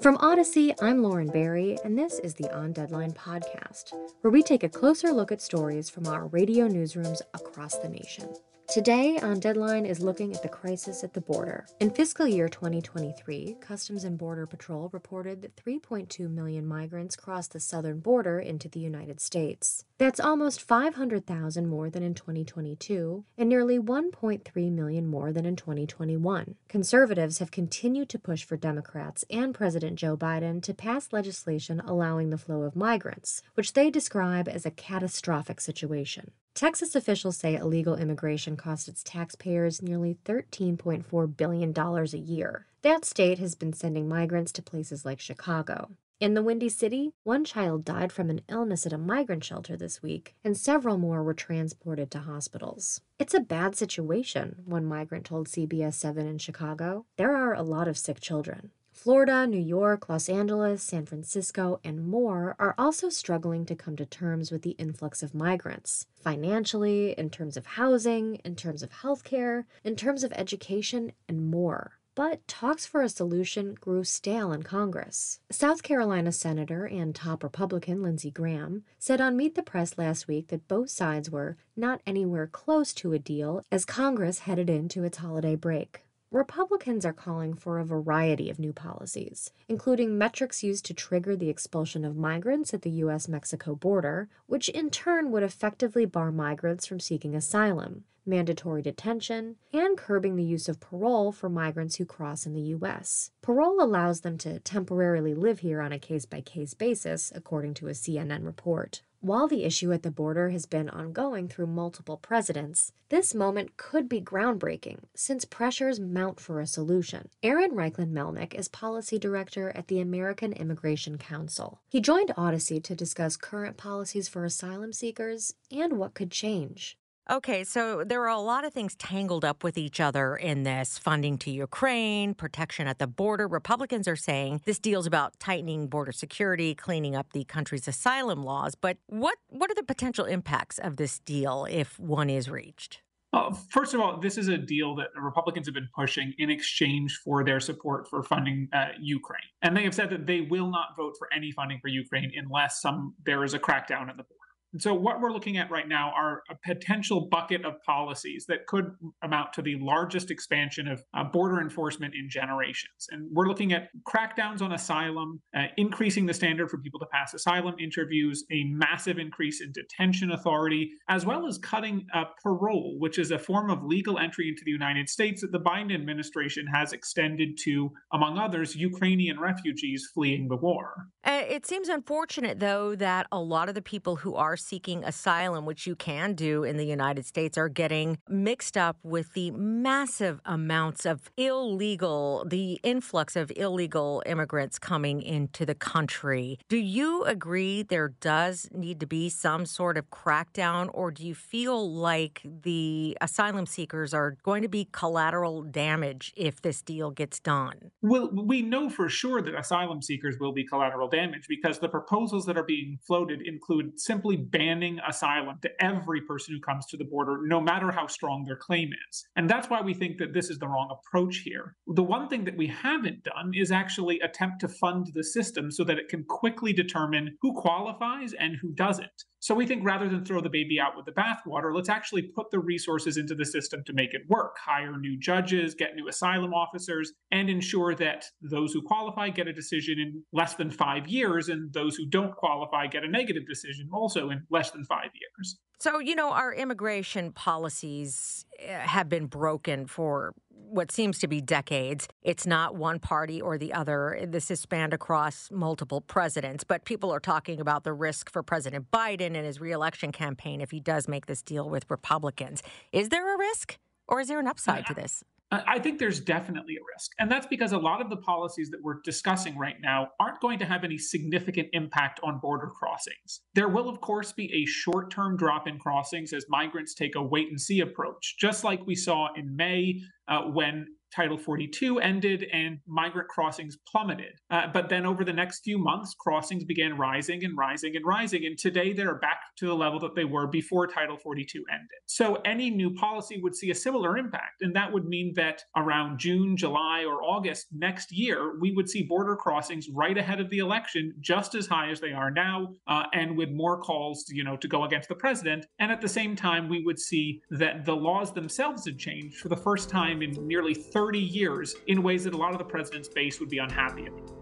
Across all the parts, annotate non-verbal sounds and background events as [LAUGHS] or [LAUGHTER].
From Audacy, I'm Lauren Barry, and this is the On Deadline podcast, where we take a closer look at stories from our radio newsrooms across the nation. Today on Deadline is looking at the crisis at the border. In fiscal year 2023, Customs and Border Patrol reported that 3.2 million migrants crossed the southern border into the United States. That's almost 500,000 more than in 2022 and nearly 1.3 million more than in 2021. Conservatives have continued to push for Democrats and President Joe Biden to pass legislation allowing the flow of migrants, which they describe as a catastrophic situation. Texas officials say illegal immigration costs its taxpayers nearly $13.4 billion a year. That state has been sending migrants to places like Chicago. In the Windy City, one child died from an illness at a migrant shelter this week, and several more were transported to hospitals. It's a bad situation, one migrant told CBS 7 in Chicago. There are a lot of sick children. Florida, New York, Los Angeles, San Francisco, and more are also struggling to come to terms with the influx of migrants financially, in terms of housing, in terms of healthcare, in terms of education, and more. But talks for a solution grew stale in Congress. South Carolina Senator and top Republican Lindsey Graham said on Meet the Press last week that both sides were not anywhere close to a deal as Congress headed into its holiday break. Republicans are calling for a variety of new policies, including metrics used to trigger the expulsion of migrants at the U.S. Mexico border, which in turn would effectively bar migrants from seeking asylum, mandatory detention, and curbing the use of parole for migrants who cross in the U.S. Parole allows them to temporarily live here on a case by case basis, according to a CNN report. While the issue at the border has been ongoing through multiple presidents, this moment could be groundbreaking since pressures mount for a solution. Aaron Reichlin Melnick is policy director at the American Immigration Council. He joined Audacy to discuss current policies for asylum seekers and what could change. Okay, so there are a lot of things tangled up with each other in this funding to Ukraine, protection at the border. Republicans are saying this deal's about tightening border security, cleaning up the country's asylum laws. But what what are the potential impacts of this deal if one is reached? Uh, first of all, this is a deal that Republicans have been pushing in exchange for their support for funding uh, Ukraine, and they have said that they will not vote for any funding for Ukraine unless some there is a crackdown at the border. And so, what we're looking at right now are a potential bucket of policies that could amount to the largest expansion of uh, border enforcement in generations. And we're looking at crackdowns on asylum, uh, increasing the standard for people to pass asylum interviews, a massive increase in detention authority, as well as cutting uh, parole, which is a form of legal entry into the United States that the Biden administration has extended to, among others, Ukrainian refugees fleeing the war. Uh, it seems unfortunate, though, that a lot of the people who are seeking asylum, which you can do in the United States, are getting mixed up with the massive amounts of illegal, the influx of illegal immigrants coming into the country. Do you agree there does need to be some sort of crackdown, or do you feel like the asylum seekers are going to be collateral damage if this deal gets done? Well, we know for sure that asylum seekers will be collateral damage because the proposals that are being floated include simply banning asylum to every person who comes to the border, no matter how strong their claim is. And that's why we think that this is the wrong approach here. The one thing that we haven't done is actually attempt to fund the system so that it can quickly determine who qualifies and who doesn't. So we think rather than throw the baby out with the bathwater, let's actually put the resources into the system to make it work. Hire new judges, get new asylum officers, and ensure that those who qualify get a decision in less than five years, and those who don't qualify get a negative decision also in less than five years. So, you know, our immigration policies eh, have been broken for what seems to be decades. It's not one party or the other. This has spanned across multiple presidents, but people are talking about the risk for President Biden and his reelection campaign if he does make this deal with Republicans. Is there a risk or is there an upside to this? I think there's definitely a risk. And that's because a lot of the policies that we're discussing right now aren't going to have any significant impact on border crossings. There will, of course, be a short term drop in crossings as migrants take a wait and see approach, just like we saw in May uh, when Title 42 ended and migrant crossings plummeted. Uh, but then over the next few months, crossings began rising and rising and rising. And today they're back to the level that they were before Title 42 ended. So any new policy would see a similar impact. And that would mean that around June, July, or August next year, we would see border crossings right ahead of the election, just as high as they are now, uh, and with more calls, you know, to go against the president. And at the same time, we would see that the laws themselves had changed for the first time in nearly 30 years in ways that a lot of the president's base would be unhappy about.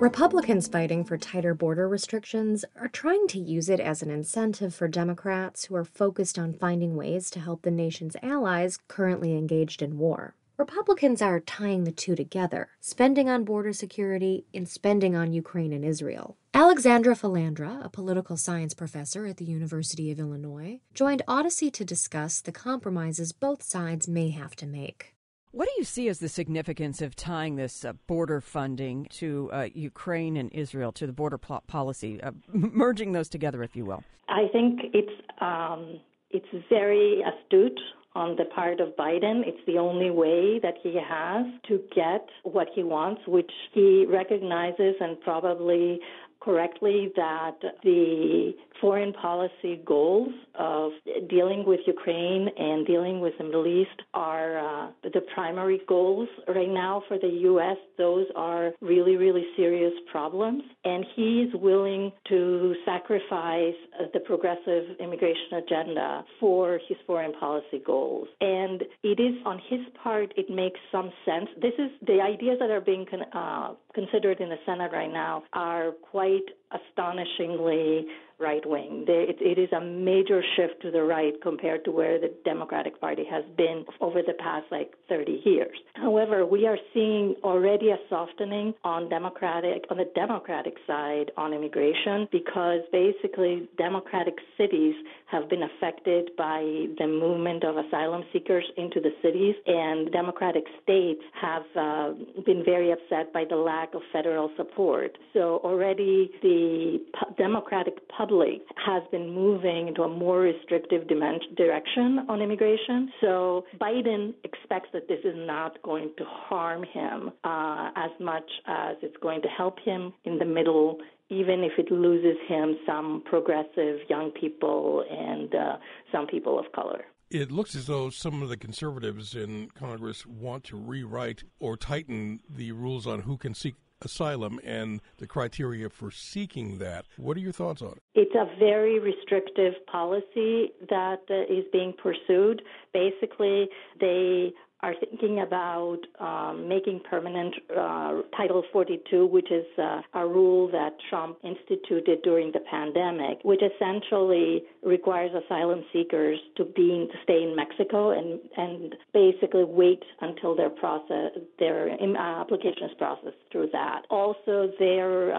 Republicans fighting for tighter border restrictions are trying to use it as an incentive for Democrats who are focused on finding ways to help the nation's allies currently engaged in war. Republicans are tying the two together, spending on border security and spending on Ukraine and Israel. Alexandra Filindra, a political science professor at the University of Illinois, joined Audacy to discuss the compromises both sides may have to make. What do you see as the significance of tying this uh, border funding to uh, Ukraine and Israel, to the border pl- policy, uh, [LAUGHS] merging those together, if you will? I think it's um, it's very astute on the part of Biden. It's the only way that he has to get what he wants, which he recognizes and probably correctly that the foreign policy goals of dealing with Ukraine and dealing with the Middle East are uh, the primary goals right now for the U.S. Those are really, really serious problems. And he is willing to sacrifice uh, the progressive immigration agenda for his foreign policy goals. And it is on his part, it makes some sense. This is the ideas that are being uh, considered in the Senate right now are quite astonishingly right wing. It, is a major shift to the right compared to where the Democratic Party has been over the past like 30 years. However, we are seeing already a softening on Democratic on the Democratic side on immigration because basically Democratic cities have been affected by the movement of asylum seekers into the cities, and Democratic states have uh, been very upset by the lack of federal support. So already the Democratic public public has been moving into a more restrictive direction on immigration. So Biden expects that this is not going to harm him uh, as much as it's going to help him in the middle even if it loses him some progressive young people and uh, some people of color. It looks as though some of the conservatives in Congress want to rewrite or tighten the rules on who can seek asylum and the criteria for seeking that. What are your thoughts on it? It's a very restrictive policy that is being pursued. Basically, they are thinking about um, making permanent uh, Title 42, which is uh, a rule that Trump instituted during the pandemic, which essentially requires asylum seekers to be to stay in Mexico and and basically wait until their process their uh, application is processed through that. Also,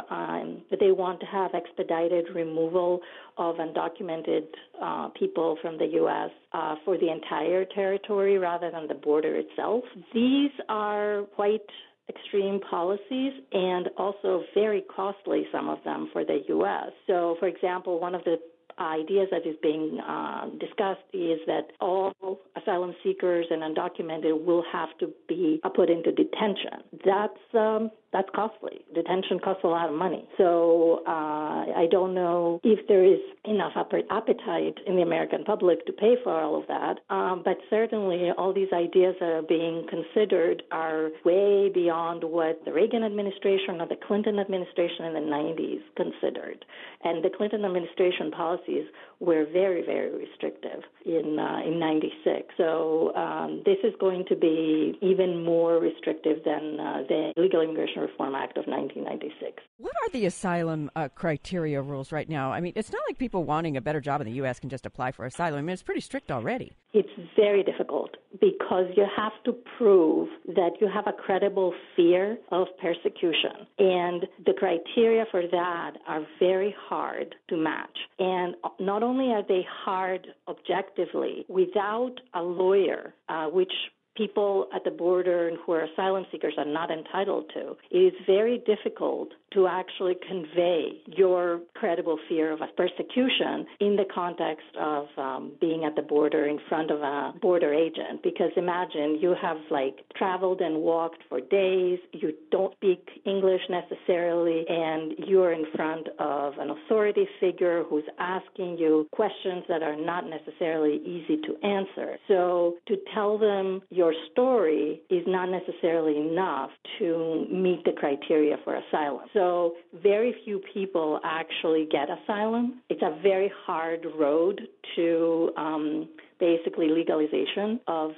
um, they want to have expedited removal of undocumented uh, people from the U.S. Uh, for the entire territory rather than the border itself. These are quite extreme policies and also very costly, some of them, for the U.S. So, for example, one of the ideas that is being uh, discussed is that all asylum seekers and undocumented will have to be put into detention. That's um, that's costly. Detention costs a lot of money. So uh, I don't know if there is enough appetite in the American public to pay for all of that. Um, but certainly, all these ideas that are being considered are way beyond what the Reagan administration or the Clinton administration in the 90s considered. And the Clinton administration policies were very, very restrictive in uh, in '96. So um, this is going to be even more restrictive than uh, the Illegal Immigration Reform Act of 1996. What are the asylum uh, criteria rules right now? I mean, it's not like people wanting a better job in the U.S. can just apply for asylum. I mean, it's pretty strict already. It's very difficult because you have to prove that you have a credible fear of persecution. And the criteria for that are very hard to match. And not only are they hard objectively, without a lawyer, uh, which people at the border and who are asylum seekers are not entitled to. It is very difficult to actually convey your credible fear of persecution in the context of um, being at the border in front of a border agent. Because imagine you have like traveled and walked for days, you don't speak English necessarily, and you're in front of an authority figure who's asking you questions that are not necessarily easy to answer. So to tell them your story is not necessarily enough to meet the criteria for asylum. So very few people actually get asylum. It's a very hard road to um, basically legalization of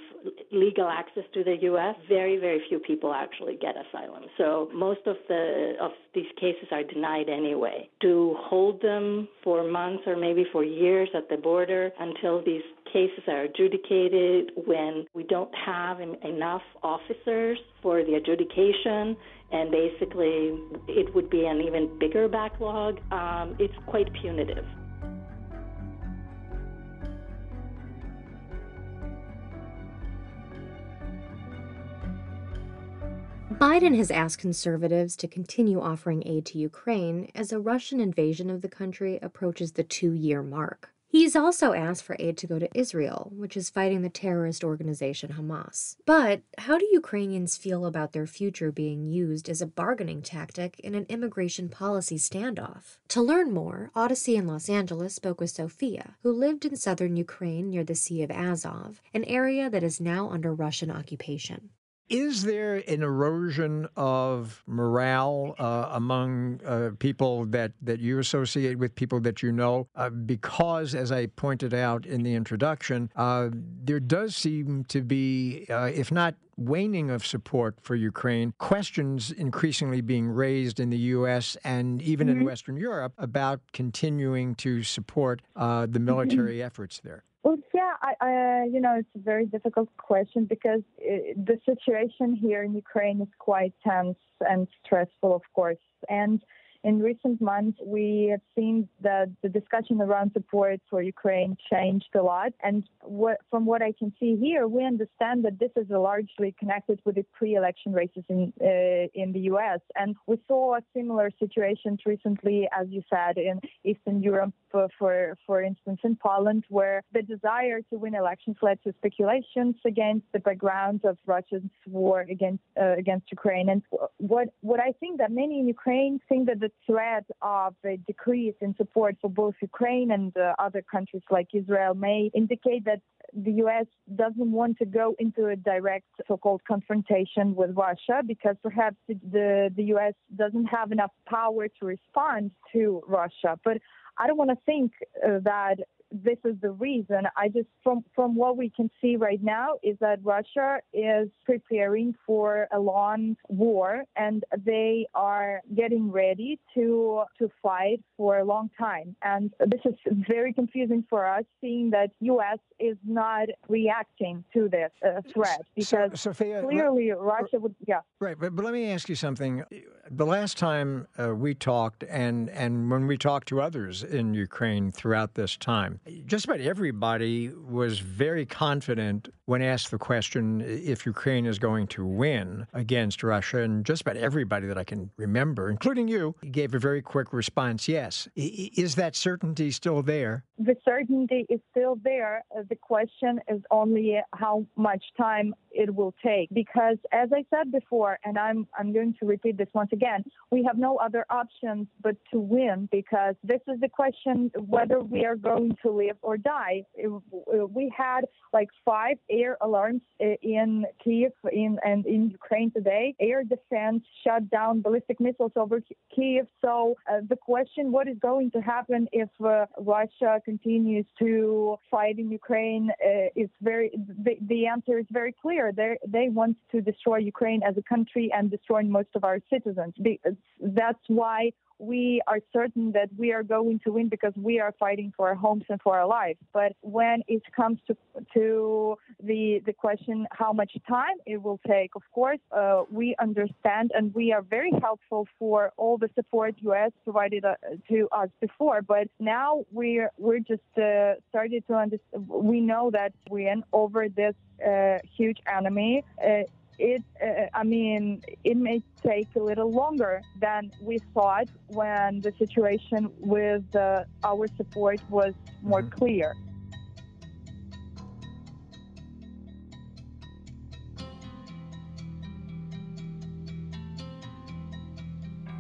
legal access to the U.S. Very, very few people actually get asylum. So most of the of these cases are denied anyway. To hold them for months or maybe for years at the border until these cases are adjudicated when we don't have enough officers for the adjudication and basically it would be an even bigger backlog. Um, it's quite punitive. Biden has asked conservatives to continue offering aid to Ukraine as a Russian invasion of the country approaches the two year mark. He's also asked for aid to go to Israel, which is fighting the terrorist organization Hamas. But how do Ukrainians feel about their future being used as a bargaining tactic in an immigration policy standoff? To learn more, Audacy in Los Angeles spoke with Sophia, who lived in southern Ukraine near the Sea of Azov, an area that is now under Russian occupation. Is there an erosion of morale uh, among uh, people that, that you associate with, people that you know? Uh, because, as I pointed out in the introduction, uh, there does seem to be, uh, if not waning of support for Ukraine, questions increasingly being raised in the U.S. and even mm-hmm. in Western Europe about continuing to support uh, the mm-hmm. military mm-hmm. efforts there. Well, yeah, I, I, you know, it's a very difficult question because it, the situation here in Ukraine is quite tense and stressful, of course. And in recent months, we have seen that the discussion around support for Ukraine changed a lot. And what, from what I can see here, we understand that this is largely connected with the pre-election races in uh, in the U.S. And we saw a similar situations recently, as you said, in Eastern Europe, for for instance, in Poland, where the desire to win elections led to speculations against the background of Russia's war against uh, against Ukraine. And what what I think that many in Ukraine think that the threat of a decrease in support for both Ukraine and uh, other countries like Israel may indicate that the U.S. doesn't want to go into a direct so-called confrontation with Russia because perhaps the the U.S. doesn't have enough power to respond to Russia. But I don't want to think uh, that this is the reason. I just, from from what we can see right now, is that Russia is preparing for a long war, and they are getting ready to to fight for a long time. And this is very confusing for us, seeing that U.S. is not reacting to this uh, threat because so, Sophia, clearly Russia would, yeah. Right, but, but let me ask you something. The last time uh, we talked, and and when we talked to others in Ukraine throughout this time just about everybody was very confident when asked the question if Ukraine is going to win against Russia. And just about everybody that I can remember, including you, gave a very quick response yes. Is that certainty still there? The certainty is still there. Uh, the question is only how much time it will take. Because as I said before, and I'm, I'm going to repeat this once again, we have no other options but to win because this is the question whether we are going to live or die. We had like five air alarms in Kiev in, and in Ukraine today. Air defense shut down ballistic missiles over Kiev. So uh, the question, what is going to happen if uh, Russia continues to fight in Ukraine, uh, is very, the, the answer is very clear. They they want to destroy Ukraine as a country and destroy most of our citizens. That's why we are certain that we are going to win because we are fighting for our homes and for our lives. But when it comes to to the the question how much time it will take, of course, uh, we understand and we are very helpful for all the support U.S. provided uh, to us before. But now we're we're just uh, to understand. We know that we're over this uh, huge enemy. It, uh, I mean, it may take a little longer than we thought when the situation with uh, our support was more mm-hmm. clear.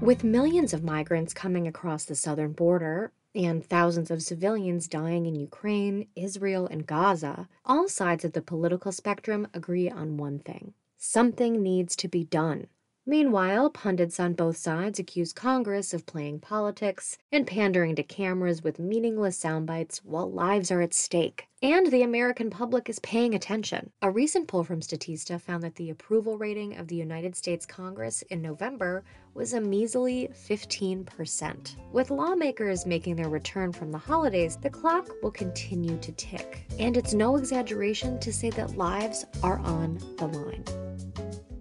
With millions of migrants coming across the southern border, and thousands of civilians dying in Ukraine, Israel, and Gaza, all sides of the political spectrum agree on one thing something needs to be done. Meanwhile, pundits on both sides accuse Congress of playing politics and pandering to cameras with meaningless sound bites while lives are at stake. And the American public is paying attention. A recent poll from Statista found that the approval rating of the United States Congress in November was a measly 15%. With lawmakers making their return from the holidays, the clock will continue to tick. And it's no exaggeration to say that lives are on the line.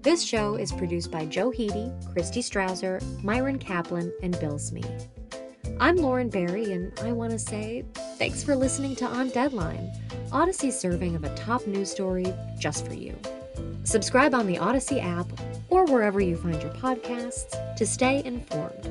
This show is produced by Joe Hiti, Christy Strawser, Myron Kaplan, and Bill Smee. I'm Lauren Barry, and I want to say thanks for listening to On Deadline, Audacy's serving of a top news story just for you. Subscribe on the Audacy app or wherever you find your podcasts to stay informed.